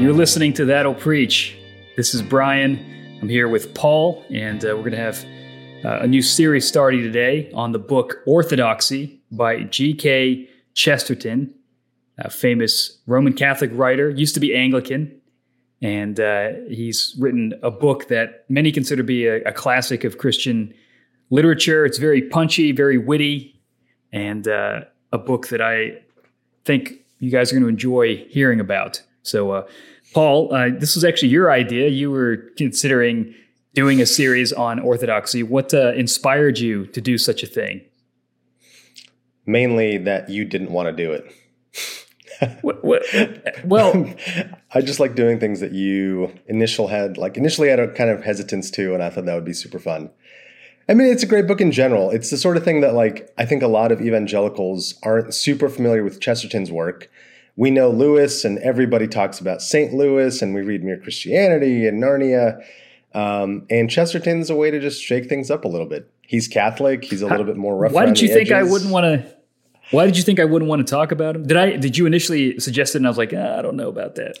You're listening to That'll Preach. This is Brian. I'm here with Paul, and uh, we're going to have uh, a new series starting today on the book Orthodoxy by G.K. Chesterton, a famous Roman Catholic writer, used to be Anglican, and uh, he's written a book that many consider to be a, a, classic of Christian literature. It's very punchy, very witty, and uh, a book that I think you guys are going to enjoy hearing about. So, uh, Paul, uh, this was actually your idea. You were considering doing a series on orthodoxy. What uh, inspired you to do such a thing? Mainly that you didn't want to do it. what, what, well, I just like doing things that you initial had like initially had a kind of hesitance to, and I thought that would be super fun. I mean, it's a great book in general. It's the sort of thing that like I think a lot of evangelicals aren't super familiar with Chesterton's work we know Lewis, and everybody talks about C.S. Lewis, and we read Mere Christianity and Narnia. Um, and Chesterton's a way to just shake things up a little bit. He's Catholic. He's a little bit more rough. Why did you think edges. I wouldn't want to? Why did you think I wouldn't want to talk about him? Did I? Did you initially suggest it? And I was like, ah, I don't know about that.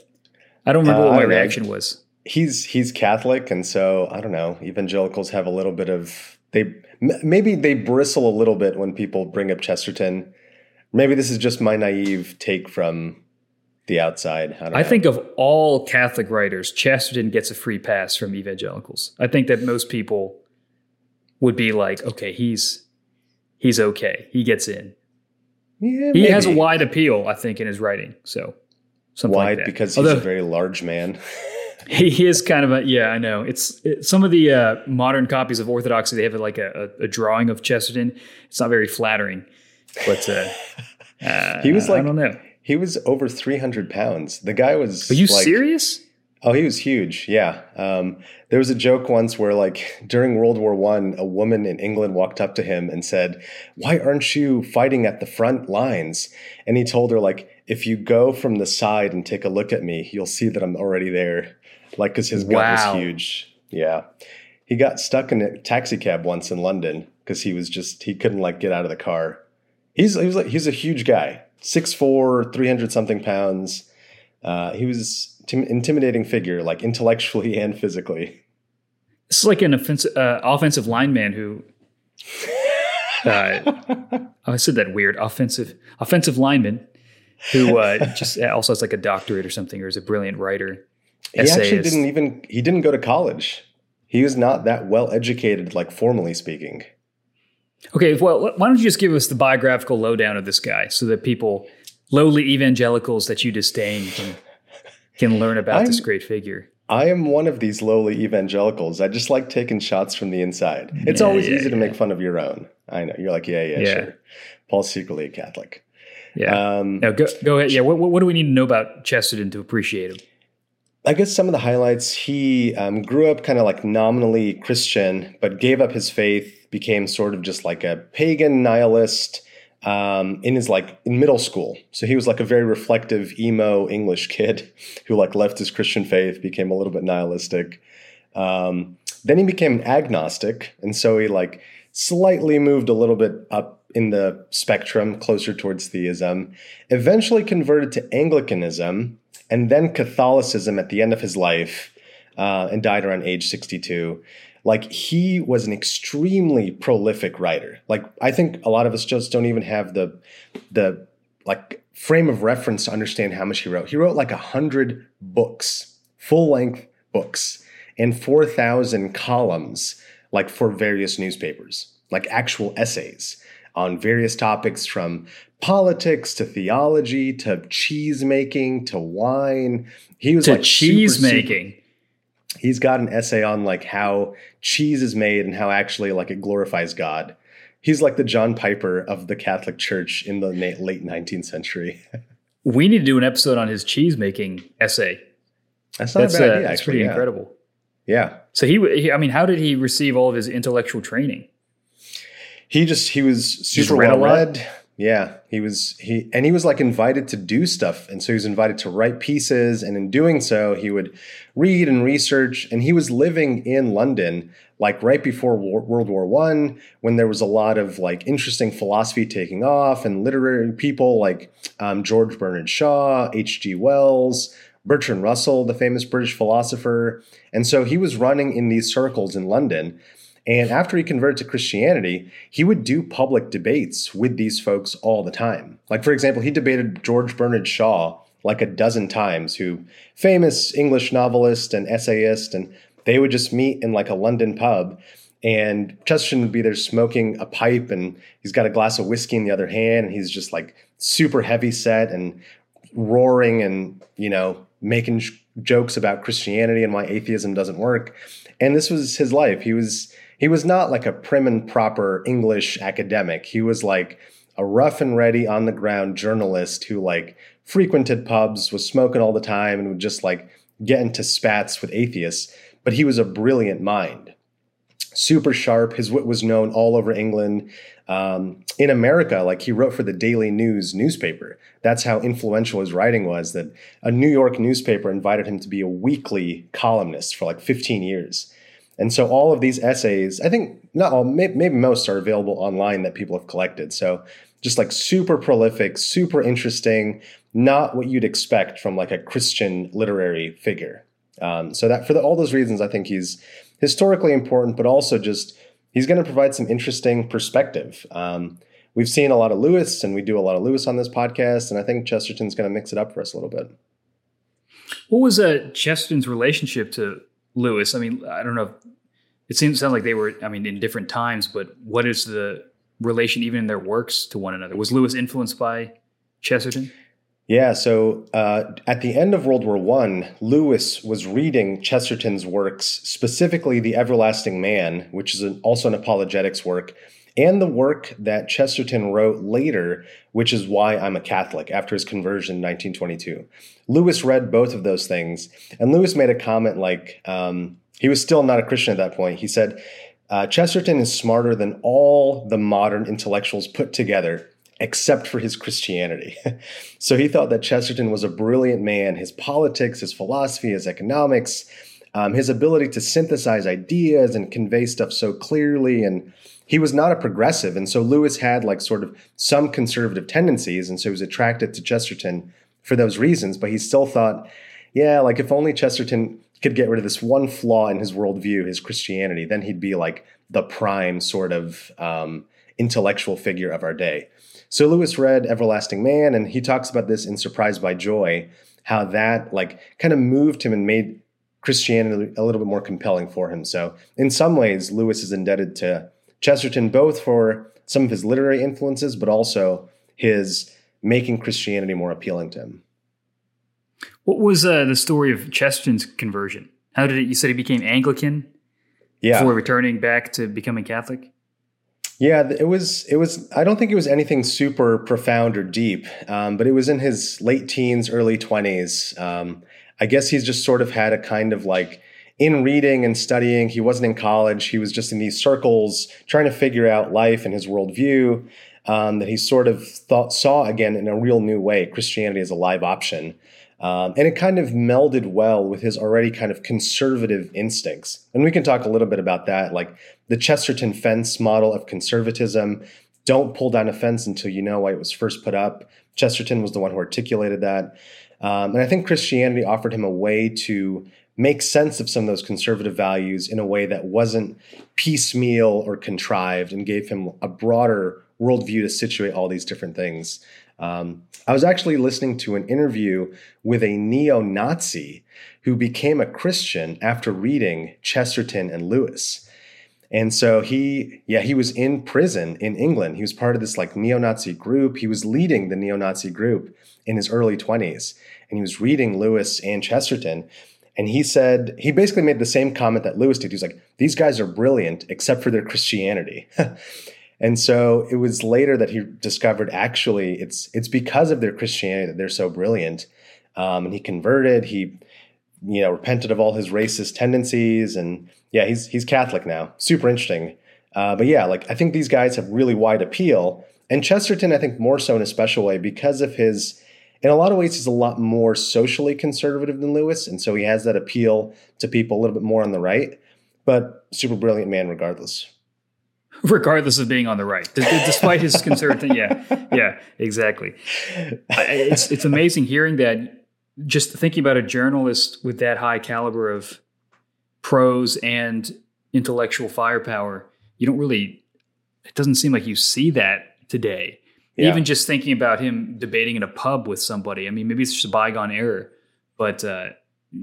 I don't remember uh, what my reaction was. He's he's Catholic, and so I don't know. Evangelicals have a little bit of they maybe they bristle a little bit when people bring up Chesterton Maybe this is just my naive take from the outside. I, I think of all Catholic writers, Chesterton gets a free pass from evangelicals. I think that most people would be like, okay, he's he's okay. He gets in. Yeah, he maybe. has a wide appeal, I think, in his writing. So something wide like because he's a very large man. he is kind of a yeah. I know it's it, some of the uh, modern copies of Orthodoxy. They have like a, a, a, drawing of Chesterton. It's not very flattering. But uh, uh, he was like, I don't know. He was over 300 pounds. The guy was. Are you like, serious? Oh, he was huge. Yeah. Um, there was a joke once where, like, during World War One, a woman in England walked up to him and said, "Why aren't you fighting at the front lines?" And he told her, like, "If you go from the side and take a look at me, you'll see that I'm already there." Like, because his gut was huge. Yeah. He got stuck in a taxi cab once in London because he was just he couldn't like get out of the car. He's he was like he's a huge guy, 6'4", 300 something pounds. Uh, he was tim- intimidating figure, like intellectually and physically. This is like an offensive uh, offensive lineman who. Uh, oh, I said that weird offensive offensive lineman who uh, just also has like a doctorate or something, or is a brilliant writer. He essayist. actually didn't even he didn't go to college. He was not that well educated, like formally speaking. Okay, well, why don't you just give us the biographical lowdown of this guy so that people, lowly evangelicals that you disdain, can, can learn about I'm, this great figure? I am one of these lowly evangelicals. I just like taking shots from the inside. It's yeah, always yeah, easy yeah. to make fun of your own. I know. You're like, yeah, yeah, sure. Paul's secretly a Catholic. Yeah. Um, no, go, go ahead. Yeah. What, what do we need to know about Chesterton to appreciate him? I guess some of the highlights he um, grew up kind of like nominally Christian, but gave up his faith, became sort of just like a pagan nihilist um, in his like in middle school. So he was like a very reflective emo English kid who like left his Christian faith, became a little bit nihilistic. Um, then he became an agnostic, and so he like slightly moved a little bit up in the spectrum, closer towards theism. Eventually converted to Anglicanism and then Catholicism at the end of his life uh, and died around age 62. Like he was an extremely prolific writer. Like I think a lot of us just don't even have the the like frame of reference to understand how much he wrote. He wrote like a hundred books, full length books, and four thousand columns, like for various newspapers, like actual essays on various topics from politics to theology to cheese making to wine. He was to like cheese super, making. Super, he's got an essay on like how cheese is made and how actually like it glorifies God. He's like the John Piper of the Catholic Church in the late 19th century. we need to do an episode on his cheese making essay. That's not that's, a bad uh, idea. That's pretty yeah. incredible. Yeah. So he, he, I mean, how did he receive all of his intellectual training? He just he was super well read. Yeah, he was he and he was like invited to do stuff, and so he was invited to write pieces, and in doing so, he would read and research. And he was living in London, like right before World War One, when there was a lot of like interesting philosophy taking off, and literary people like um, George Bernard Shaw, H. G. Wells, Bertrand Russell, the famous British philosopher. And so he was running in these circles in London. And after he converted to Christianity, he would do public debates with these folks all the time. Like, for example, he debated George Bernard Shaw like a dozen times, who famous English novelist and essayist, and they would just meet in like a London pub. And Chesterton would be there smoking a pipe, and he's got a glass of whiskey in the other hand, and he's just like super heavy set and roaring and, you know, making jokes about Christianity and why atheism doesn't work. And this was his life. He was he was not like a prim and proper English academic. He was like a rough and ready on the ground journalist who like frequented pubs, was smoking all the time, and would just like get into spats with atheists. But he was a brilliant mind, super sharp. His wit was known all over England. Um, in America, like he wrote for the Daily News newspaper. That's how influential his writing was. That a New York newspaper invited him to be a weekly columnist for like 15 years. And so all of these essays, I think not all, maybe, maybe most are available online that people have collected. So just like super prolific, super interesting, not what you'd expect from like a Christian literary figure. Um, so that for the, all those reasons, I think he's historically important, but also just he's going to provide some interesting perspective. Um, we've seen a lot of Lewis, and we do a lot of Lewis on this podcast, and I think Chesterton's going to mix it up for us a little bit. What was uh, Chesterton's relationship to Lewis? I mean, I don't know. It seems sound like they were, I mean, in different times, but what is the relation, even in their works, to one another? Was Lewis influenced by Chesterton? Yeah, so uh, at the end of World War One, Lewis was reading Chesterton's works, specifically *The Everlasting Man*, which is an, also an apologetics work, and the work that Chesterton wrote later, which is Why I'm a Catholic, after his conversion in 1922. Lewis read both of those things, and Lewis made a comment like um, he was still not a Christian at that point. He said, uh, Chesterton is smarter than all the modern intellectuals put together except for his Christianity. so he thought that Chesterton was a brilliant man. His politics, his philosophy, his economics, um, his ability to synthesize ideas and convey stuff so clearly. And he was not a progressive. And so Lewis had like sort of some conservative tendencies. And so he was attracted to Chesterton for those reasons. But he still thought, yeah, like if only Chesterton could get rid of this one flaw in his worldview, his Christianity, then he'd be like the prime sort of um, intellectual figure of our day. So Lewis read Everlasting Man, and he talks about this in Surprised by Joy, how that like kind of moved him and made Christianity a little bit more compelling for him. So in some ways, Lewis is indebted to Chesterton both for some of his literary influences, but also his making Christianity more appealing to him. What was uh, the story of Chesterton's conversion? How did it? You said he became Anglican yeah. before returning back to becoming Catholic. Yeah, it was. It was. I don't think it was anything super profound or deep, um, but it was in his late teens, early twenties. Um, I guess he's just sort of had a kind of like in reading and studying. He wasn't in college. He was just in these circles trying to figure out life and his worldview. Um, that he sort of thought saw again in a real new way. Christianity as a live option. Um, and it kind of melded well with his already kind of conservative instincts. And we can talk a little bit about that, like the Chesterton fence model of conservatism. Don't pull down a fence until you know why it was first put up. Chesterton was the one who articulated that. Um, and I think Christianity offered him a way to make sense of some of those conservative values in a way that wasn't piecemeal or contrived and gave him a broader worldview to situate all these different things. Um, I was actually listening to an interview with a neo Nazi who became a Christian after reading Chesterton and Lewis. And so he, yeah, he was in prison in England. He was part of this like neo Nazi group. He was leading the neo Nazi group in his early 20s. And he was reading Lewis and Chesterton. And he said, he basically made the same comment that Lewis did. He's like, these guys are brilliant except for their Christianity. And so it was later that he discovered actually it's it's because of their Christianity that they're so brilliant. Um, and he converted. He you know repented of all his racist tendencies, and yeah, he's he's Catholic now. Super interesting. Uh, but yeah, like I think these guys have really wide appeal, and Chesterton I think more so in a special way because of his. In a lot of ways, he's a lot more socially conservative than Lewis, and so he has that appeal to people a little bit more on the right. But super brilliant man, regardless. regardless of being on the right, despite his conservative. yeah, yeah, exactly. It's it's amazing hearing that just thinking about a journalist with that high caliber of prose and intellectual firepower, you don't really, it doesn't seem like you see that today. Yeah. Even just thinking about him debating in a pub with somebody. I mean, maybe it's just a bygone error, but uh,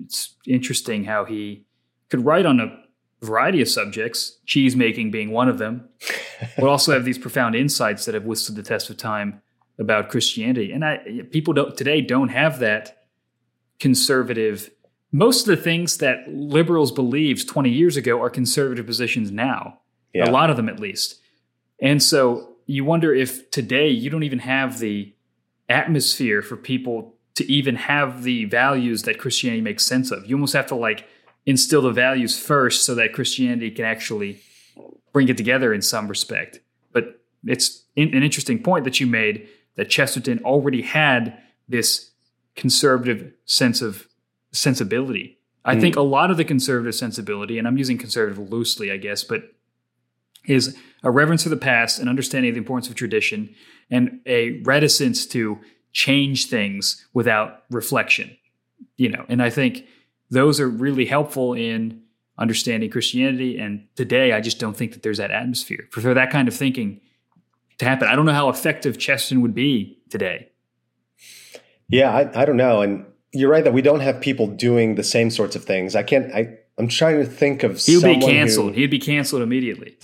it's interesting how he could write on a variety of subjects, cheese making being one of them, but also have these profound insights that have withstood the test of time about Christianity. And I, people don't, today don't have that conservative. Most of the things that liberals believed 20 years ago are conservative positions now. Yeah. A lot of them, at least. And so you wonder if today you don't even have the atmosphere for people to even have the values that Christianity makes sense of. You almost have to like instill the values first so that Christianity can actually bring it together in some respect. But it's an interesting point that you made that Chesterton already had this conservative sense of sensibility. I mm. think a lot of the conservative sensibility, and I'm using conservative loosely, I guess, but is a reverence for the past, an understanding of the importance of tradition, and a reticence to change things without reflection. You know, and I think those are really helpful in understanding Christianity. And today, I just don't think that there's that atmosphere for, for that kind of thinking to happen. I don't know how effective Chesterton would be today. Yeah, I, I don't know. And you're right that we don't have people doing the same sorts of things. I can't. I I'm trying to think of. He would be canceled. Who, He'd be canceled immediately.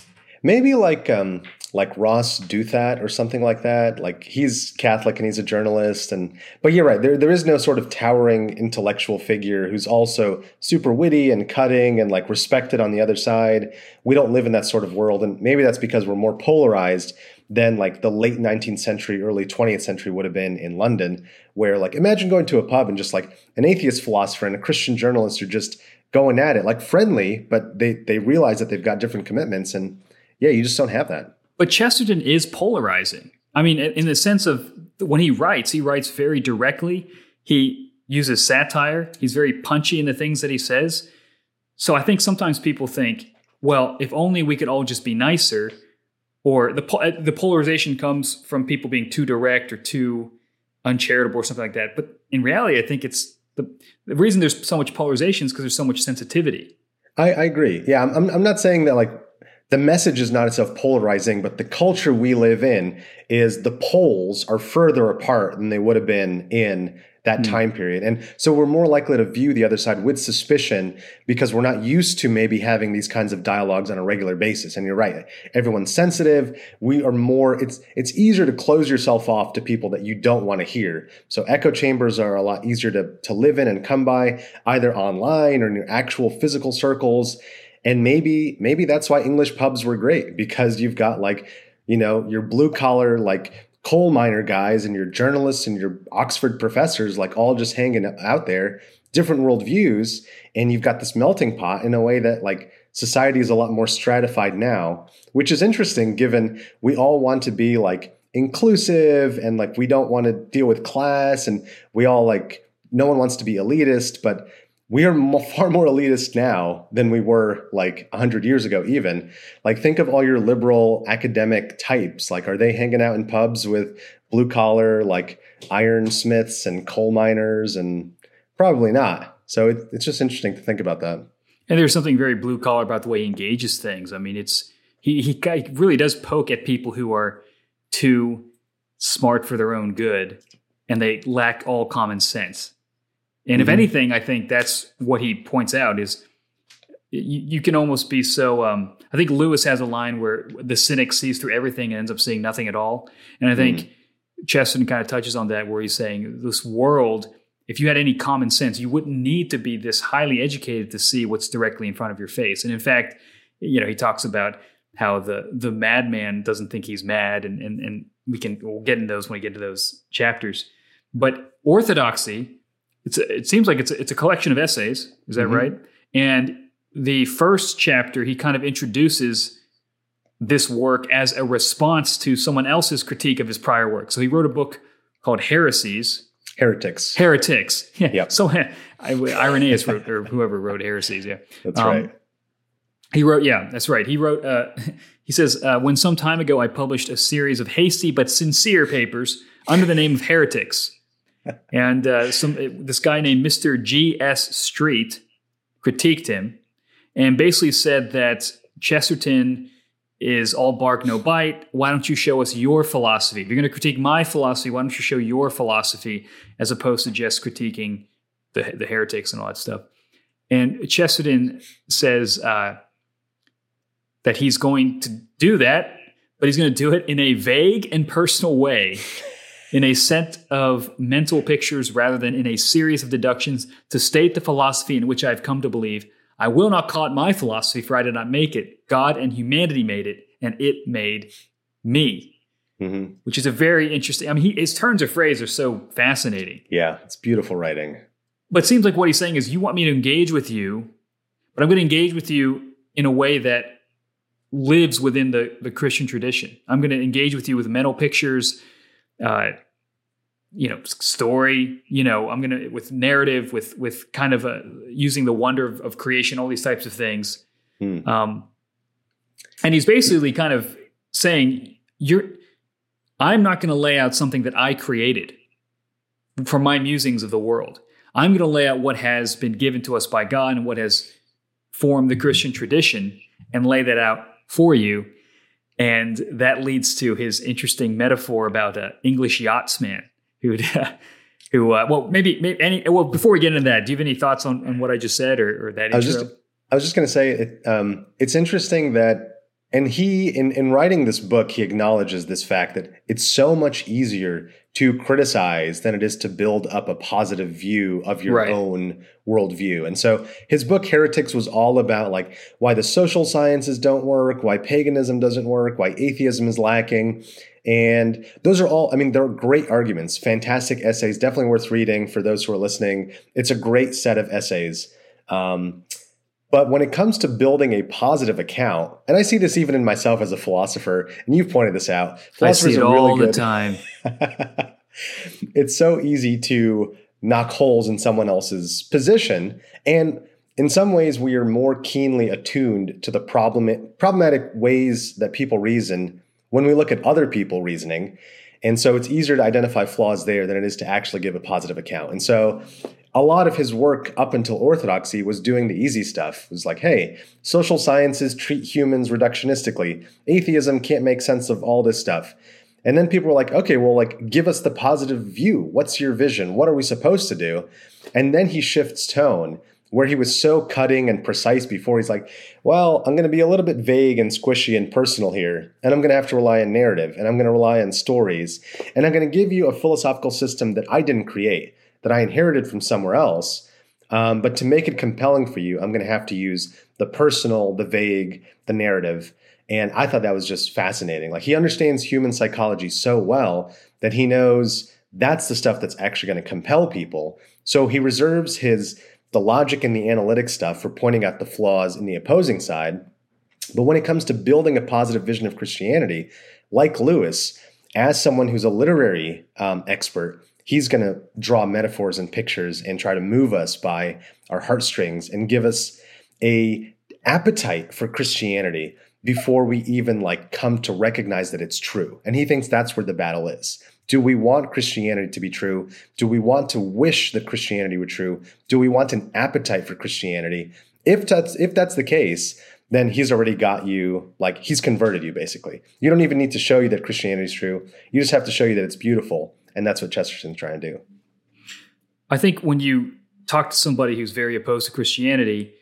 Maybe like um, like Ross Douthat or something like that. Like he's Catholic and he's a journalist, and but you're right. There there is no sort of towering intellectual figure who's also super witty and cutting and like respected on the other side. We don't live in that sort of world, and maybe that's because we're more polarized than like the late 19th century, early 20th century would have been in London, where like imagine going to a pub and just like an atheist philosopher and a Christian journalist are just going at it, like friendly, but they they realize that they've got different commitments and yeah, you just don't have that. But Chesterton is polarizing. I mean, in the sense of when he writes, he writes very directly. He uses satire. He's very punchy in the things that he says. So I think sometimes people think, well, if only we could all just be nicer, or the uh, the polarization comes from people being too direct or too uncharitable or something like that. But in reality, I think it's the, the reason there's so much polarization is because there's so much sensitivity. I, I agree. Yeah, I'm, I'm not saying that like the message is not itself polarizing, but the culture we live in is the poles are further apart than they would have been in that mm. time period. And so we're more likely to view the other side with suspicion because we're not used to maybe having these kinds of dialogues on a regular basis. And you're right. Everyone's sensitive. We are more, it's, it's easier to close yourself off to people that you don't want to hear. So echo chambers are a lot easier to, to live in and come by either online or in your actual physical circles. And maybe, maybe that's why English pubs were great because you've got like, you know, your blue collar, like coal miner guys and your journalists and your Oxford professors, like all just hanging out there, different worldviews. And you've got this melting pot in a way that like society is a lot more stratified now, which is interesting given we all want to be like inclusive and like we don't want to deal with class and we all like, no one wants to be elitist, but we are far more elitist now than we were like 100 years ago even. Like think of all your liberal academic types. Like are they hanging out in pubs with blue collar like ironsmiths and coal miners? And probably not. So it, it's just interesting to think about that. And there's something very blue collar about the way he engages things. I mean it's he, he really does poke at people who are too smart for their own good and they lack all common sense and mm-hmm. if anything, I think that's what he points out is you, you can almost be so. Um, I think Lewis has a line where the cynic sees through everything and ends up seeing nothing at all. And I think mm-hmm. Chesterton kind of touches on that, where he's saying this world. If you had any common sense, you wouldn't need to be this highly educated to see what's directly in front of your face. And in fact, you know, he talks about how the the madman doesn't think he's mad, and and and we can we'll get into those when we get to those chapters. But orthodoxy it's it seems like it's a, it's a collection of essays. Is that mm-hmm. right? And the first chapter, he kind of introduces this work as a response to someone else's critique of his prior work. So he wrote a book called Heresies. Heretics. Heretics. Yeah. Yep. So Irenaeus wrote, or whoever wrote Heresies. Yeah. That's um, right. He wrote, yeah, that's right. He wrote, uh, he says, uh, when some time ago I published a series of hasty but sincere papers under the name of Heretics and uh, some this guy named Mr. G. S. Street critiqued him and basically said that Chesterton is all bark no bite. Why don't you show us your philosophy? If you're going to critique my philosophy, why don't you show your philosophy as opposed to just critiquing the the heretics and all that stuff? And Chesterton says uh, that he's going to do that, but he's going to do it in a vague and personal way in a set of mental pictures rather than in a series of deductions to state the philosophy in which I have come to believe. I will not call it my philosophy, for I did not make it. God and humanity made it, and it made me. Mm-hmm. Which is a very interesting. I mean, he, his turns of phrase are so fascinating. Yeah, it's beautiful writing. But it seems like what he's saying is, you want me to engage with you, but I'm going to engage with you in a way that lives within the, the Christian tradition. I'm going to engage with you with mental pictures, uh, you know, story. You know, I'm gonna with narrative, with with kind of a, using the wonder of, of creation, all these types of things. Hmm. Um, and he's basically kind of saying, "You're, I'm not to lay out something that I created from my musings of the world. I'm to lay out what has been given to us by God and what has formed the Christian tradition, and lay that out for you." And that leads to his interesting metaphor about an English yachtsman who who uh, well maybe, maybe any well before we get into that, do you have any thoughts on, on what I just said or, or that? I was just I was just going to say it, um, it's interesting that and he in in writing this book he acknowledges this fact that it's so much easier to criticize than it is to build up a positive view of your right. own worldview. And so his book Heretics was all about like why the social sciences don't work, why paganism doesn't work, why atheism is lacking. And those are all, I mean, they're great arguments, fantastic essays, definitely worth reading for those who are listening. It's a great set of essays. Um, but when it comes to building a positive account, and I see this even in myself as a philosopher, and you've pointed this out, philosophers I see it really all good. the time. it's so easy to knock holes in someone else's position, and in some ways, we are more keenly attuned to the problem, problematic ways that people reason when we look at other people reasoning. And so it's easier to identify flaws there than it is to actually give a positive account. And so a lot of his work up until orthodoxy was doing the easy stuff. It was like, hey, social sciences treat humans reductionistically. Atheism can't make sense of all this stuff. And then people were like, okay, well, like, give us the positive view. What's your vision? What are we supposed to do? And then he shifts tone where he was so cutting and precise before. He's like, well, I'm going to be a little bit vague and squishy and personal here, and I'm going to have to rely on narrative, and I'm going to rely on stories, and I'm going to give you a philosophical system that I didn't create, that I inherited from somewhere else. Um, but to make it compelling for you, I'm going to have to use the personal, the vague, the narrative. And I thought that was just fascinating. Like he understands human psychology so well that he knows that's the stuff that's actually going to compel people. So he reserves his the logic and the analytic stuff for pointing out the flaws in the opposing side. But when it comes to building a positive vision of Christianity, like Lewis, as someone who's a literary um, expert, he's going to draw metaphors and pictures and try to move us by our heartstrings and give us a appetite for Christianity before we even like come to recognize that it's true. And he thinks that's where the battle is. Do we want Christianity to be true? Do we want to wish that Christianity were true? Do we want an appetite for Christianity? If that's if that's the case, then he's already got you like he's converted you basically. You don't even need to show you that Christianity is true. You just have to show you that it's beautiful, and that's what Chesterton's trying to do. I think when you talk to somebody who's very opposed to Christianity,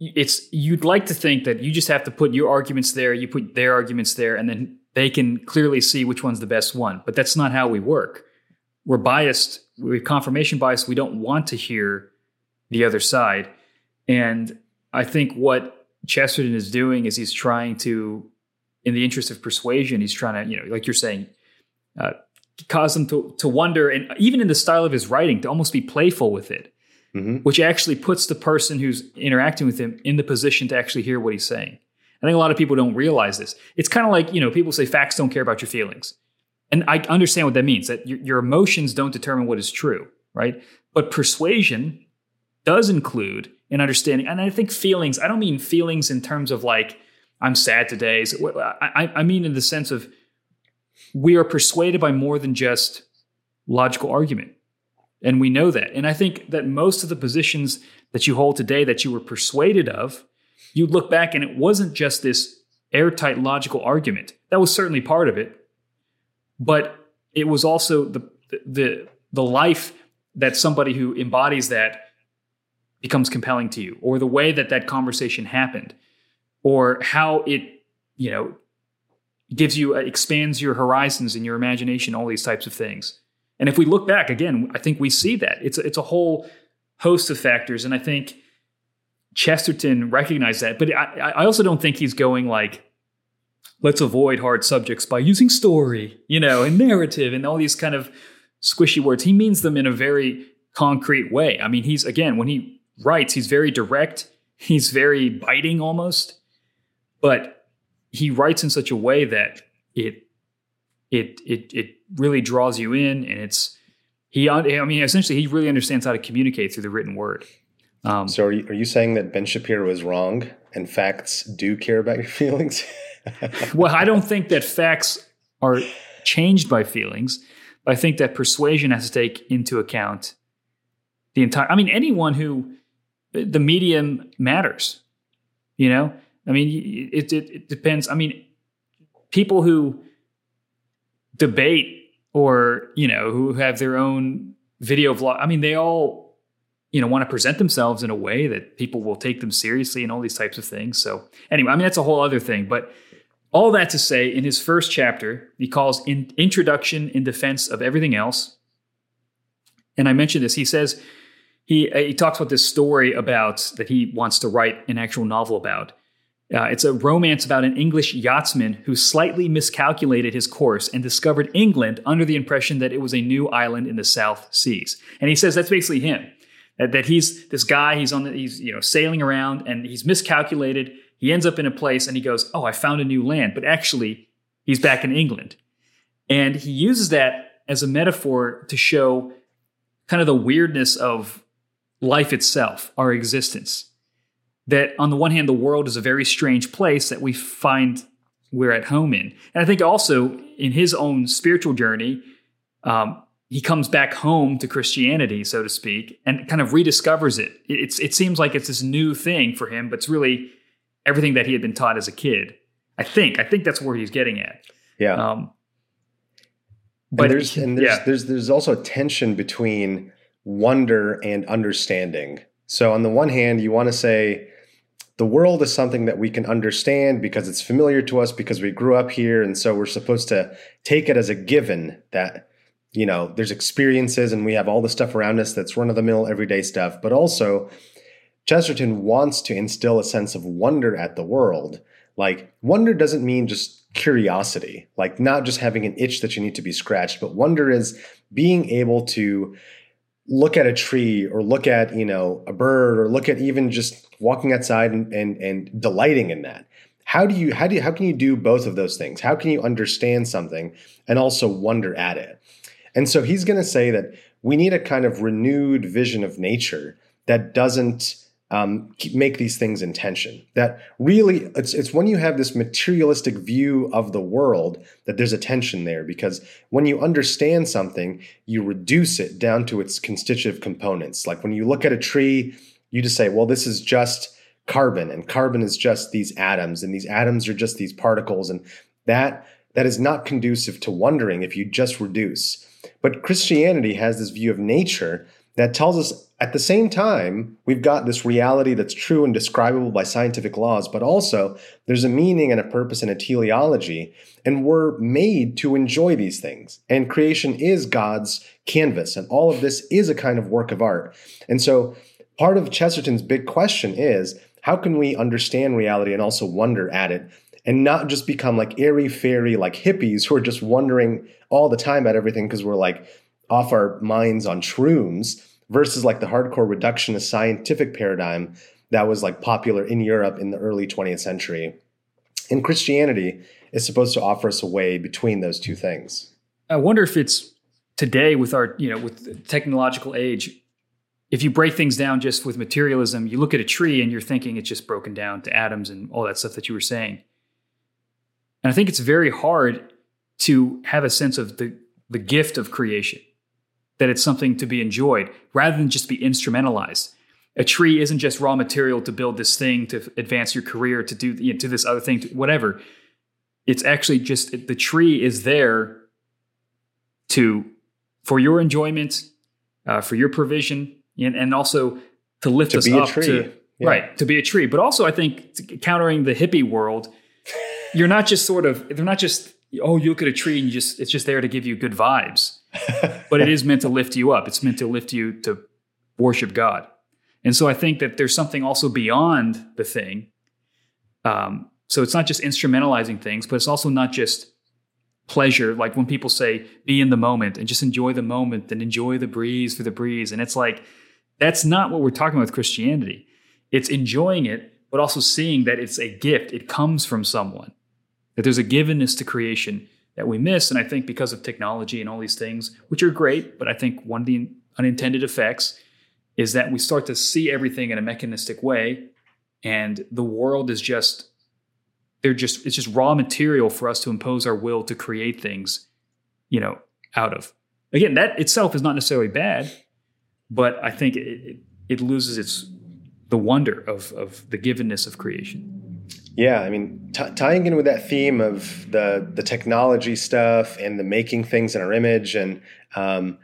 it's you'd like to think that you just have to put your arguments there, you put their arguments there, and then they can clearly see which one's the best one. But that's not how we work. We're biased, we have confirmation bias. We don't want to hear the other side. And I think what Chesterton is doing is he's trying to, in the interest of persuasion, he's trying to, you know, like you're saying, uh, cause them to, to wonder, and even in the style of his writing, to almost be playful with it, mm-hmm. which actually puts the person who's interacting with him in the position to actually hear what he's saying. I think a lot of people don't realize this. It's kind of like, you know, people say facts don't care about your feelings. And I understand what that means that your, your emotions don't determine what is true, right? But persuasion does include an understanding. And I think feelings, I don't mean feelings in terms of like, I'm sad today. I, I mean in the sense of we are persuaded by more than just logical argument. And we know that. And I think that most of the positions that you hold today that you were persuaded of, you look back and it wasn't just this airtight logical argument. That was certainly part of it. But it was also the the the life that somebody who embodies that becomes compelling to you or the way that that conversation happened or how it you know gives you uh, expands your horizons and your imagination all these types of things. And if we look back again i think we see that. It's a, it's a whole host of factors and i think chesterton recognized that. But I, I also don't think he's going like let's avoid hard subjects by using story you know and narrative and all these kind of squishy words. He means them in a very concrete way. I mean he's again when he writes he's very direct he's very biting almost. But he writes in such a way that it it it it really draws you in, and it's he. I mean, essentially, he really understands how to communicate through the written word. Um, so, are you, are you saying that Ben Shapiro is wrong, and facts do care about your feelings? well, I don't think that facts are changed by feelings. But I think that persuasion has to take into account the entire. I mean, anyone who the medium matters. You know, I mean, it, it, it depends. I mean, people who debate or, you know, who have their own video vlog, I mean, they all, you know, want to present themselves in a way that people will take them seriously and all these types of things. So, anyway, I mean, that's a whole other thing. But all that to say, in his first chapter, he calls in Introduction in Defense of Everything Else. And I mentioned this. He says, he, he talks about this story about that he wants to write an actual novel about. Uh, it's a romance about an English yachtsman who slightly miscalculated his course and discovered England under the impression that it was a new island in the South Seas. And he says that's basically him. That, that he's this guy, he's on the, he's you know sailing around and he's miscalculated. He ends up in a place and he goes, "Oh, I found a new land," but actually he's back in England. And he uses that as a metaphor to show kind of the weirdness of life itself, our existence that on the one hand, the world is a very strange place that we find we're at home in. And I think also in his own spiritual journey, um, he comes back home to Christianity, so to speak, and kind of rediscovers it. It's, it seems like it's this new thing for him, but it's really everything that he had been taught as a kid. I think. I think that's where he's getting at. Yeah. Um, but and there's and there's, yeah. there's there's also a tension between wonder and understanding. So on the one hand, you want to say, the world is something that we can understand because it's familiar to us because we grew up here and so we're supposed to take it as a given that you know there's experiences and we have all the stuff around us that's run of the mill everyday stuff. But also chesterton wants to instill a sense of wonder at the world. Like wonder doesn't mean just curiosity like not just having an itch that you need to be scratched but wonder is being able to look at a tree or look at you know a bird or look at even just walking outside and, and, and delighting in that. How do you how do you, how can you do both of those things? How can you understand something and also wonder at it? And so he's going to say that we need a kind of renewed vision of nature that doesn't um, make these things in tension. That really, it's, it's when you have this materialistic view of the world that there's a tension there because when you understand something, you reduce it down to its constitutive components. Like when you look at a tree, you just say, well, this is just carbon, and carbon is just these atoms, and these atoms are just these particles, and that that is not conducive to wondering if you just reduce. But Christianity has this view of nature that tells us at the same time, we've got this reality that's true and describable by scientific laws, but also there's a meaning and a purpose and a teleology, and we're made to enjoy these things. And creation is God's canvas, and all of this is a kind of work of art. And so, part of Chesterton's big question is how can we understand reality and also wonder at it? And not just become like airy fairy, like hippies who are just wondering all the time at everything because we're like off our minds on shrooms versus like the hardcore reductionist scientific paradigm that was like popular in Europe in the early 20th century. And Christianity is supposed to offer us a way between those two things. I wonder if it's today with our, you know, with the technological age, if you break things down just with materialism, you look at a tree and you're thinking it's just broken down to atoms and all that stuff that you were saying. And I think it's very hard to have a sense of the, the gift of creation that it's something to be enjoyed rather than just be instrumentalized. A tree isn't just raw material to build this thing, to advance your career, to do you know, to this other thing, to whatever. It's actually just the tree is there to for your enjoyment, uh, for your provision, and, and also to lift to us be a up tree. to Yeah. right to be a tree. But also, I think countering the hippie world, you're not just sort of they're not just oh you look at a tree and you just it's just there to give you good vibes, but it is meant to lift you up. It's meant to lift you to worship God. And so I think that there's something also beyond the thing. Um, so it's not just instrumentalizing things, but it's also not just pleasure. Like when people say, be in the moment and just enjoy the moment and enjoy the breeze for the breeze. And it's like, that's not what we're talking about with Christianity. It's enjoying it, but also seeing that it's a gift. It comes from someone, that there's a givenness to creation that we miss. And I think because of technology and all these things, which are great, but I think one of the unintended effects is that we start to see everything in a mechanistic way. And the world is just they're just it's just raw material for us to impose our will to create things you know out of. Again that itself is not necessarily bad but i think it, it, loses its the wonder of of the givenness of creation Yeah, I mean, t- tying in with that theme of the the technology stuff and the making things in our image, and um,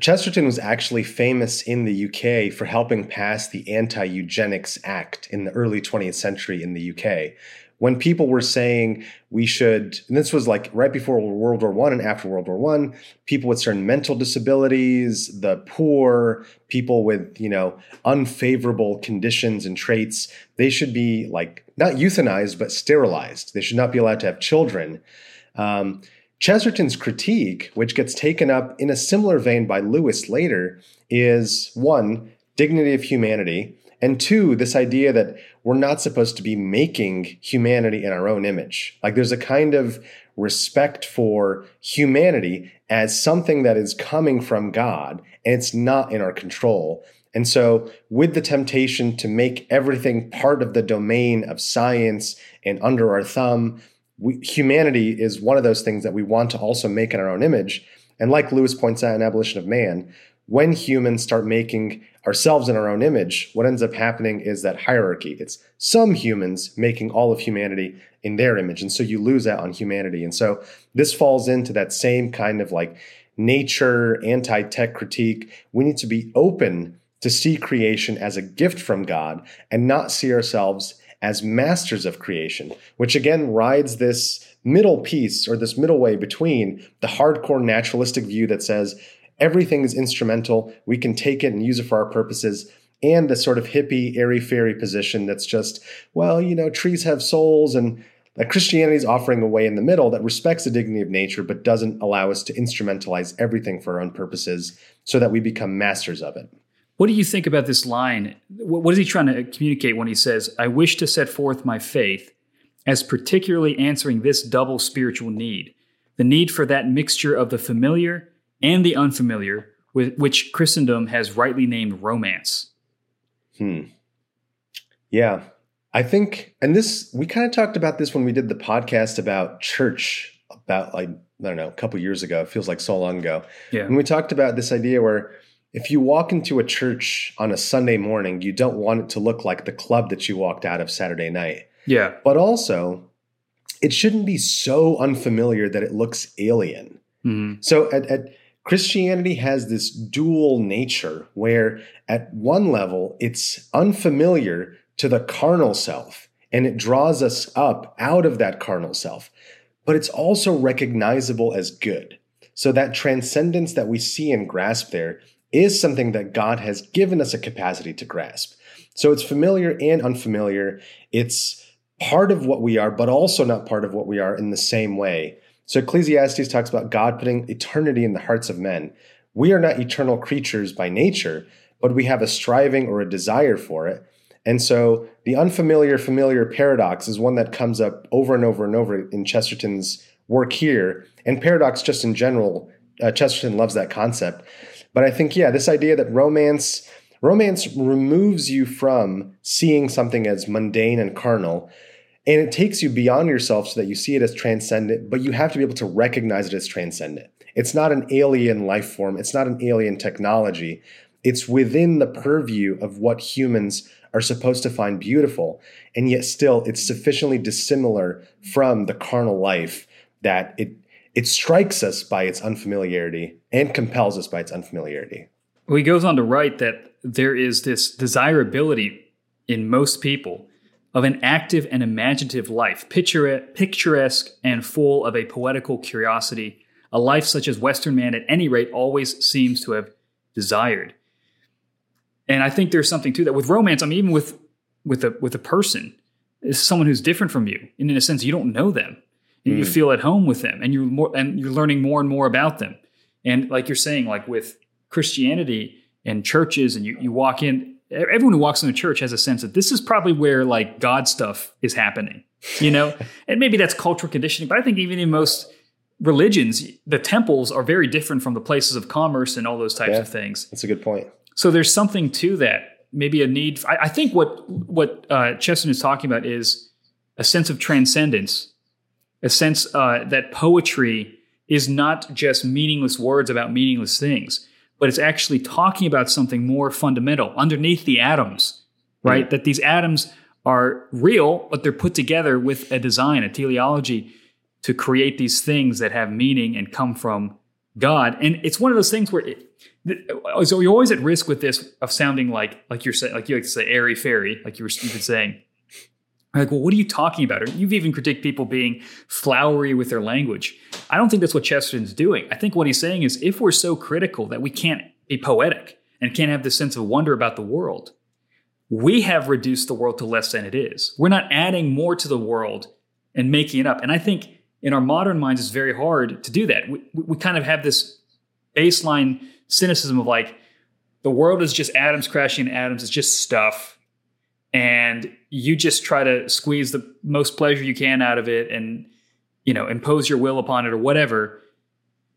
Chesterton was actually famous in the UK for helping pass the Anti Eugenics Act in the early 20th century in the UK. When people were saying we should, and this was like right before World War One and after World War One, people with certain mental disabilities, the poor, people with you know unfavorable conditions and traits, they should be like not euthanized but sterilized. They should not be allowed to have children. Um, Chesterton's critique, which gets taken up in a similar vein by Lewis later, is one, dignity of humanity, and two, this idea that we're not supposed to be making humanity in our own image. Like there's a kind of respect for humanity as something that is coming from God and it's not in our control. And so, with the temptation to make everything part of the domain of science and under our thumb, we, humanity is one of those things that we want to also make in our own image. And like Lewis points out in Abolition of Man, when humans start making ourselves in our own image, what ends up happening is that hierarchy. It's some humans making all of humanity in their image. And so you lose out on humanity. And so this falls into that same kind of like nature, anti tech critique. We need to be open to see creation as a gift from God and not see ourselves as masters of creation, which again rides this middle piece or this middle way between the hardcore naturalistic view that says everything is instrumental, we can take it and use it for our purposes, and the sort of hippie, airy fairy position that's just, well, you know, trees have souls and that Christianity is offering a way in the middle that respects the dignity of nature but doesn't allow us to instrumentalize everything for our own purposes so that we become masters of it. What do you think about this line? What is he trying to communicate when he says, I wish to set forth my faith as particularly answering this double spiritual need the need for that mixture of the familiar and the unfamiliar, with which Christendom has rightly named romance? Hmm. Yeah. I think, and this, we kind of talked about this when we did the podcast about church about like, I don't know, a couple years ago. It feels like so long ago. Yeah. And we talked about this idea where if you walk into a church on a Sunday morning, you don't want it to look like the club that you walked out of Saturday night. Yeah. But also, it shouldn't be so unfamiliar that it looks alien. Mhm. So at, at Christianity has this dual nature where at one level it's unfamiliar to the carnal self and it draws us up out of that carnal self, but it's also recognizable as good. So that transcendence that we see and grasp there is something that God has given us a capacity to grasp. So it's familiar and unfamiliar. It's part of what we are, but also not part of what we are in the same way. So Ecclesiastes talks about God putting eternity in the hearts of men. We are not eternal creatures by nature, but we have a striving or a desire for it. And so the unfamiliar familiar paradox is one that comes up over and over and over in Chesterton's work here, and paradox just in general. Uh, Chesterton loves that concept. But I think, yeah, this idea that romance romance removes you from seeing something as mundane and carnal and it takes you beyond yourself so that you see it as transcendent but you have to be able to recognize it as transcendent It's not an alien life form. It's not an alien technology. It's within the purview of what humans are supposed to find beautiful. And yet still it's sufficiently dissimilar from the carnal life that it it strikes us by its unfamiliarity and compels us by its unfamiliarity. Well, he goes on to write that there is this desirability in most people of an active and imaginative life, picturesque and full of a poetical curiosity, a life such as Western man, at any rate, always seems to have desired. And I think there's something to that with romance. I mean, even with with a with a person, is someone who's different from you, and in a sense, you don't know them, and mm. you feel at home with them, and you're more and you're learning more and more about them. And like you're saying, like with Christianity and churches, and you you walk in, everyone who walks into church has a sense that this is probably where like God stuff is happening, you know. and maybe that's cultural conditioning, but I think even in most religions, the temples are very different from the places of commerce and all those types yeah, of things. That's a good point. So there's something to that. Maybe a need. I, I think what what uh, Chesterton is talking about is a sense of transcendence, a sense uh, that poetry is not just meaningless words about meaningless things, but it's actually talking about something more fundamental underneath the atoms, right? Mm. That these atoms are real, but they're put together with a design, a teleology to create these things that have meaning and come from God. And it's one of those things where it, so you're always at risk with this of sounding like like you're saying like you like to say airy fairy like you were you've been saying like well what are you talking about? Or you've even critiqued people being flowery with their language. I don't think that's what chesterton's doing. I think what he's saying is if we're so critical that we can't be poetic and can't have this sense of wonder about the world we have reduced the world to less than it is. We're not adding more to the world and making it up. And i think in our modern minds it's very hard to do that. We, we kind of have this baseline cynicism of like the world is just atoms crashing into atoms. It's just stuff, and you just try to squeeze the most pleasure you can out of it, and you know impose your will upon it or whatever.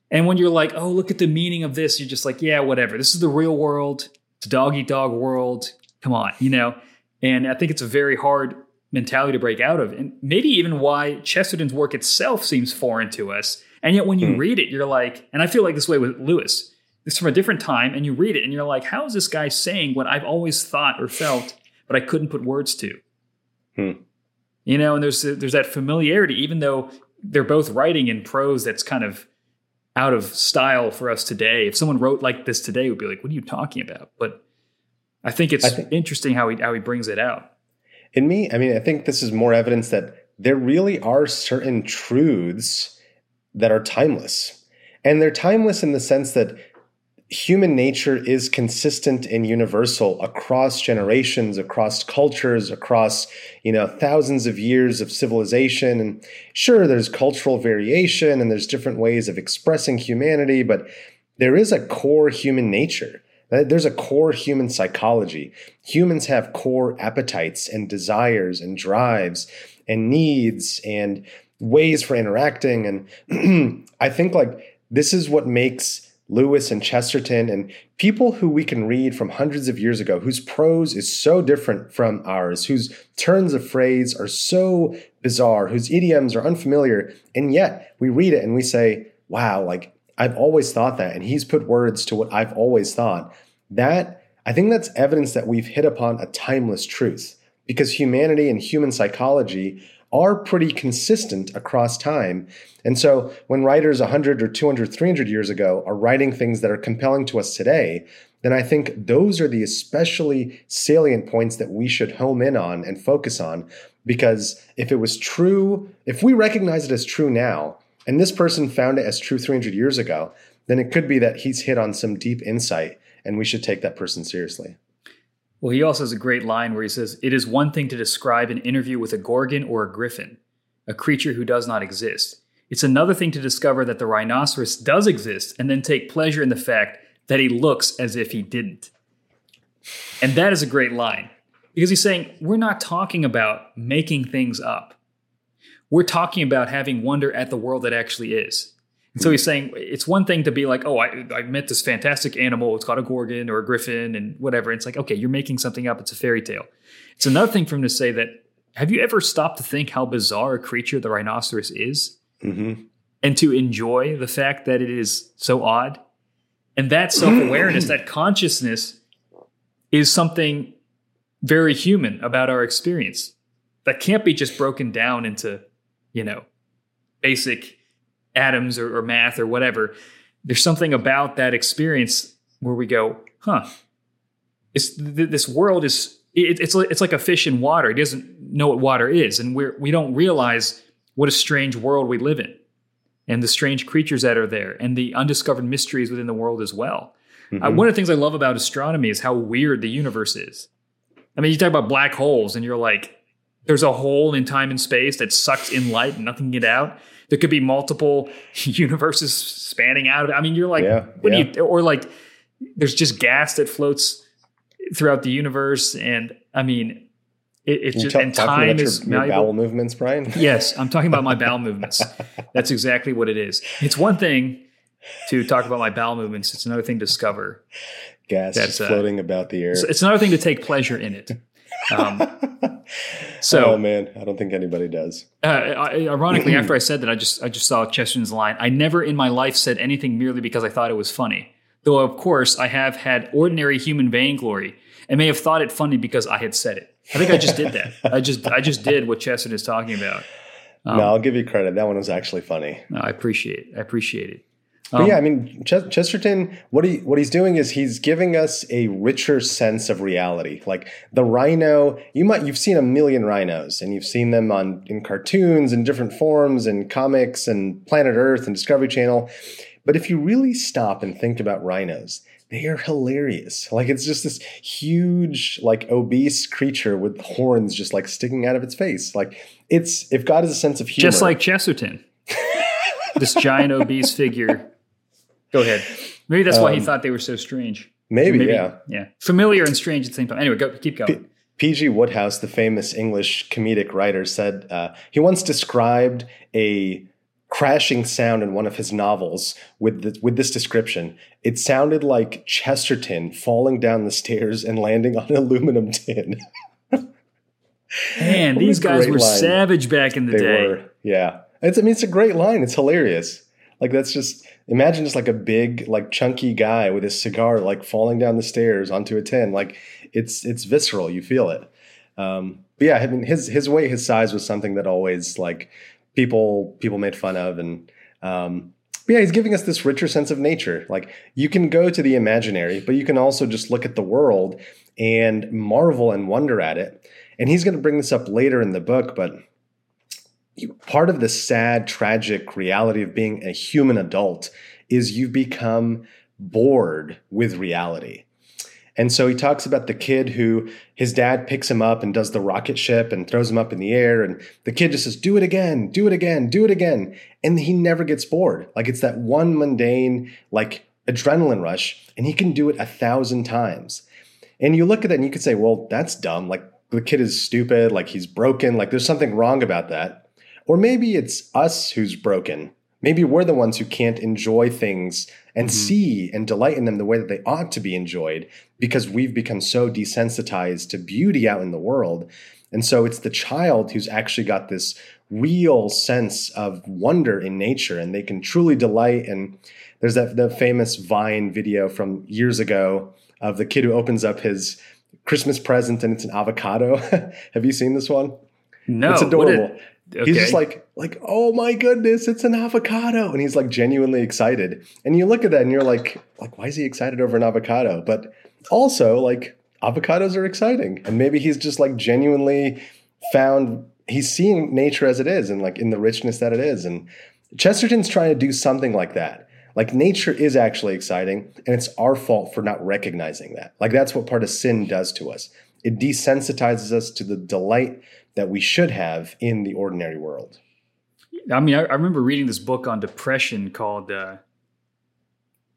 And when you're like, oh, look at the meaning of this, you're just like, yeah, whatever. This is the real world. It's a dog eat dog world. Come on, you know. And I think it's a very hard mentality to break out of, and maybe even why Chesterton's work itself seems foreign to us. And yet, when you hmm. read it, you're like, and I feel like this way with Lewis it's from a different time, and you read it and you're like, how is this guy saying what I've always thought or felt, but I couldn't put words to? Hmm. You know, and there's there's that familiarity, even though they're both writing in prose that's kind of out of style for us today. If someone wrote like this today, we'd be like, "What are you talking about?" But I think it's I think, interesting how he how he brings it out. In me, I mean, I think this is more evidence that there really are certain truths that are timeless, and they're timeless in the sense that human nature is consistent and universal across generations across cultures across you know thousands of years of civilization. And sure there's cultural variation and there's different ways of expressing humanity but there is a core human nature. Uh, there's a core human psychology. Humans have core appetites and desires and drives and needs and ways for interacting. And i think like this is what makes Lewis and Chesterton and people who we can read from hundreds of years ago, whose prose is so different from ours, whose turns of phrase are so bizarre, whose idioms are unfamiliar. And yet we read it and we say, wow, like I've always thought that. And he's put words to what I've always thought. That, I think that's evidence that we've hit upon a timeless truth because humanity and human psychology are pretty consistent across time. And so when writers 100 or 200, 300 years ago are writing things that are compelling to us today, then I think those are the especially salient points that we should home in on and focus on. Because if it was true, if we recognize it as true now, and this person found it as true 300 years ago, then it could be that he's hit on some deep insight and we should take that person seriously. Well, he also has a great line where he says, It is one thing to describe an interview with a gorgon or a griffin, a creature who does not exist. It's another thing to discover that the rhinoceros does exist and then take pleasure in the fact that he looks as if he didn't. And that is a great line because he's saying, We're not talking about making things up. We're talking about having wonder at the world that actually is. And so he's saying it's one thing to be like, oh, I, I met this fantastic animal. It's called a gorgon or a griffin and whatever. It's like, okay, you're making something up. It's a fairy tale. It's another thing for him to say that, have you ever stopped to think how bizarre a creature the rhinoceros is? Mm-hmm. and to enjoy the fact that it is so odd. And that self awareness, that consciousness is something very human about our experience that can't be just broken down into, you know, basic atoms or, or math or whatever. There's something about that experience where we go, huh, it's, th- this world is, it, it's, it's like a fish in water. It doesn't know what water is. And we're, we don't realize what a strange world we live in and the strange creatures that are there and the undiscovered mysteries within the world as well. Mm-hmm. Uh, one of the things I love about astronomy is how weird the universe is. I mean, you talk about black holes and you're like, there's a hole in time and space that sucks in light and nothing can get out. There could be multiple universes spanning out. I mean, you're like, yeah, what yeah. do you, or like, there's just gas that floats throughout the universe. And I mean, it, it's just, and time is your, your bowel movements, Brian. yes, I'm talking about my bowel movements. That's exactly what it is. It's one thing to talk about my bowel movements. It's another thing to discover gas that's uh, floating uh, about the air. It's another thing to take pleasure in it. Um, so, oh man, I don't think anybody does. Uh, ironically, after I said that, I just I just saw Chesterton's line. I never in my life said anything merely because I thought it was funny. Though of course I have had ordinary human vainglory and may have thought it funny because I had said it. I think I just did that. I just I just did what Chesterton is talking about. Um, no, I'll give you credit. That one was actually funny. No, I appreciate it. I appreciate it. Um, but yeah, I mean, Ch- Chesterton, what he what he's doing is he's giving us a richer sense of reality. Like the rhino, you might you've seen a million rhinos, and you've seen them on in cartoons and different forms, and comics, and Planet Earth, and Discovery Channel. But if you really stop and think about rhinos, they are hilarious. Like it's just this huge, like obese creature with horns just like sticking out of its face. Like it's if God has a sense of humor, just like Chesterton, this giant obese figure. Go ahead. Maybe that's why he um, thought they were so strange. Maybe, maybe, yeah, yeah, familiar and strange at the same time. Anyway, go keep going. P- P.G. Wodehouse, the famous English comedic writer, said uh, he once described a crashing sound in one of his novels with the, with this description. It sounded like Chesterton falling down the stairs and landing on an aluminum tin. Man, these guys were line. savage back in the they day. Were. Yeah, it's I mean it's a great line. It's hilarious. Like that's just imagine just like a big like chunky guy with his cigar like falling down the stairs onto a tin. Like it's it's visceral. You feel it. Um, but yeah, I mean his his weight, his size was something that always like people people made fun of and um, yeah he's giving us this richer sense of nature like you can go to the imaginary but you can also just look at the world and marvel and wonder at it and he's going to bring this up later in the book but part of the sad tragic reality of being a human adult is you become bored with reality and so he talks about the kid who his dad picks him up and does the rocket ship and throws him up in the air. And the kid just says, Do it again, do it again, do it again. And he never gets bored. Like it's that one mundane, like adrenaline rush, and he can do it a thousand times. And you look at that and you could say, Well, that's dumb. Like the kid is stupid, like he's broken, like there's something wrong about that. Or maybe it's us who's broken. Maybe we're the ones who can't enjoy things and mm-hmm. see and delight in them the way that they ought to be enjoyed because we've become so desensitized to beauty out in the world. And so it's the child who's actually got this real sense of wonder in nature and they can truly delight. And there's that the famous Vine video from years ago of the kid who opens up his Christmas present and it's an avocado. Have you seen this one? No. It's adorable. Okay. He's just like, like, oh my goodness, it's an avocado, and he's like genuinely excited. And you look at that, and you're like, like, why is he excited over an avocado? But also, like, avocados are exciting, and maybe he's just like genuinely found he's seeing nature as it is, and like in the richness that it is. And Chesterton's trying to do something like that. Like nature is actually exciting, and it's our fault for not recognizing that. Like that's what part of sin does to us. It desensitizes us to the delight that we should have in the ordinary world. I mean, I, I remember reading this book on depression called, uh,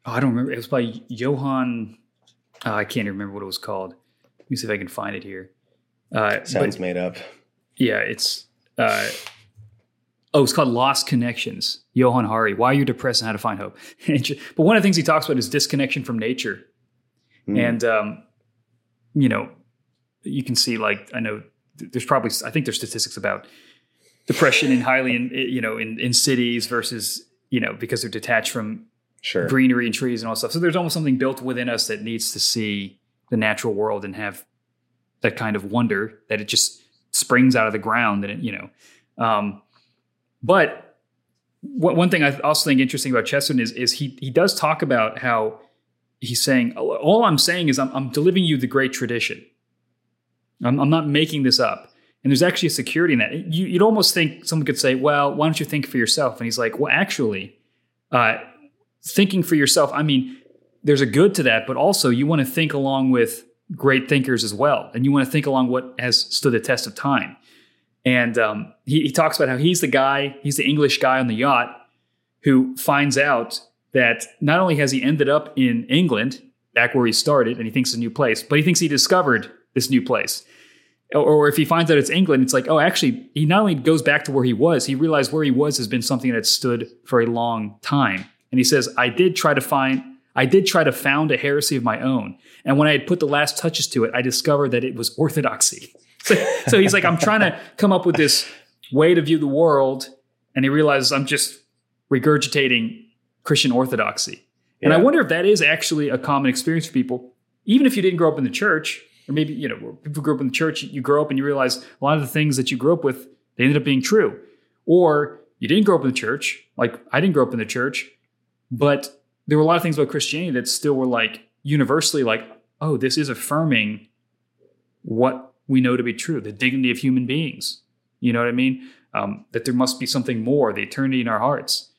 oh, I don't remember. It was by Johann, uh, I can't even remember what it was called. Let me see if I can find it here. Uh, Sounds but, made up. Yeah, it's, uh, oh, it's called Lost Connections. Johann Hari, Why You're Depressed and How to Find Hope. but one of the things he talks about is disconnection from nature. Mm. And, um, you know, you can see like, I know there's probably I think there's statistics about depression in highly in you know in in cities versus you know, because they're detached from Sure. greenery and trees and all stuff. So there's almost something built within us that needs to see the natural world and have that kind of wonder that it just springs out of the ground and it, you know. Um, but one one thing I also think interesting about Chesterton is is he he does talk about how he's saying all I'm saying is I'm, I'm delivering you the great tradition. I'm, I'm not making this up. And there's actually a security in that. You, you'd almost think someone could say, well, why don't you think for yourself? And he's like, well, actually, uh, thinking for yourself, I mean, there's a good to that, but also you want to think along with great thinkers as well. And you want to think along what has stood the test of time. And um, he, he talks about how he's the guy, he's the English guy on the yacht who finds out that not only has he ended up in England, back where he started, and he thinks a new place, but he thinks he discovered this new place. Or, if he finds out it's England, it's like, oh, actually, he not only goes back to where he was, he realized where he was has been something that stood for a long time. And he says, I did try to find, I did try to found a heresy of my own. And when I had put the last touches to it, I discovered that it was orthodoxy. So, so he's like, I'm trying to come up with this way to view the world. And he realizes I'm just regurgitating Christian orthodoxy. And I wonder if that is actually a common experience for people, even if you didn't grow up in the church, or maybe, you know, people grew up in the church, you grow up and you realize a lot of the things that you grew up with, they ended up being true. Or you didn't grow up in the church, like I didn't grow up in the church, but there were a lot of things about Christianity that still were like universally like, oh, this is affirming what we know to be true, the dignity of human beings. You know what I mean? Um, that there must be something more, the eternity in our hearts.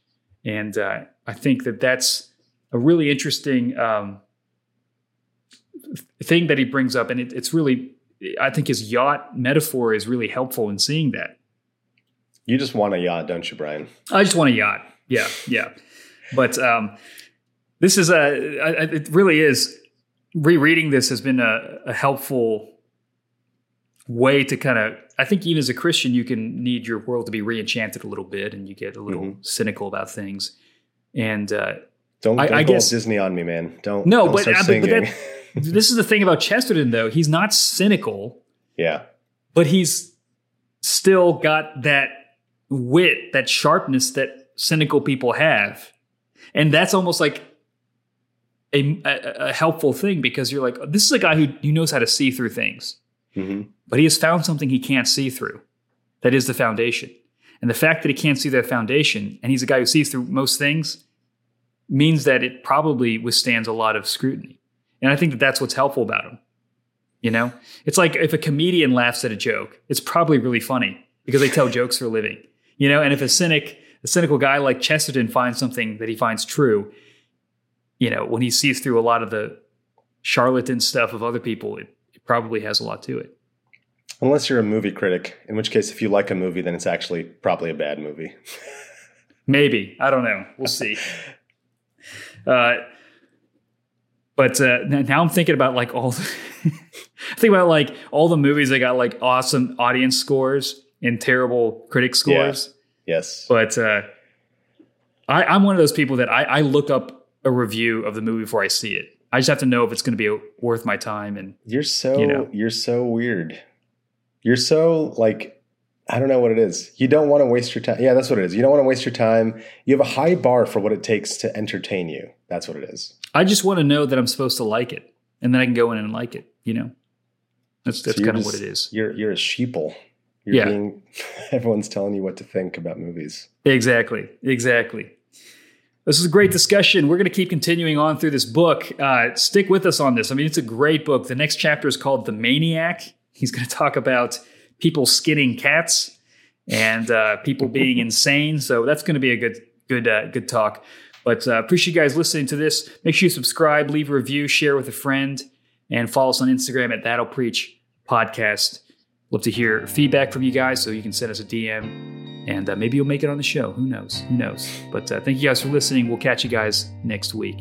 And uh, I think that that's a really interesting um, thing that he brings up. And it, it's really, I think his yacht metaphor is really helpful in seeing that. You just want a yacht, don't you, Brian? I just want a yacht. Yeah, yeah. But um, this is a, I- I- it really is, rereading this has been a, a helpful way to kind of, I think even as a Christian, you can need your world to be re-enchanted a little bit and you get a little cynical about things. And uh, Don't, I- don't I go guess- Disney on me, man. Don't. no, don't but, start uh, but, but that, this is the thing about Chesterton, though. He's not cynical, yeah, but he's still got that wit, that sharpness that cynical people have. And that's almost like a, a, a helpful thing because you're like, this is a guy who, who knows how to see through things, hmm but he has found something he can't see through. That is the foundation. And the fact that he can't see that foundation, and he's a guy who sees through most things, means that it probably withstands a lot of scrutiny. And I think that that's what's helpful about him. You know, it's like if a comedian laughs at a joke, it's probably really funny because they tell jokes for a living. You know, and if a cynic, a cynical guy like Chesterton finds something that he finds true, you know, when he sees through a lot of the charlatan stuff of other people, it, it probably has a lot to it. unless you're a movie critic, in which case, if you like a movie, then it's actually probably a bad movie. Maybe I don't know. We'll see. Uh, but uh, now I'm thinking about like all. The think about like all the movies that got like awesome audience scores and terrible critic scores. Yes. But uh, I, I'm one of those people that I, I look up a review of the movie before I see it. I just have to know if it's going to be worth my time. And You're so You know. you're so weird. You're so like I don't know what it is. You don't want to waste your time. Yeah, that's what it is. You don't want to waste your time. You have a high bar for what it takes to entertain you. That's what it is. I just want to know that I'm supposed to like it, and then I can go in and like it. You know, that's that's So kind of what it is. You're you're a sheeple. You're Yeah. being everyone's telling you what to think about movies. Exactly. Exactly. This is a great discussion. We're going to keep continuing on through this book. Uh, stick with us on this. I mean, it's a great book. The next chapter is called The Maniac. He's going to talk about people skinning cats and uh, people being insane. So that's going to be a good, good, uh, good talk. But uh, appreciate you guys listening to this. Make sure you subscribe, leave a review, share with a friend, and follow us on Instagram at That'll Preach Podcast. Love to hear feedback from you guys, so you can send us a DM, and uh, maybe you'll make it on the show. Who knows? Who knows? But uh, thank you guys for listening. We'll catch you guys next week.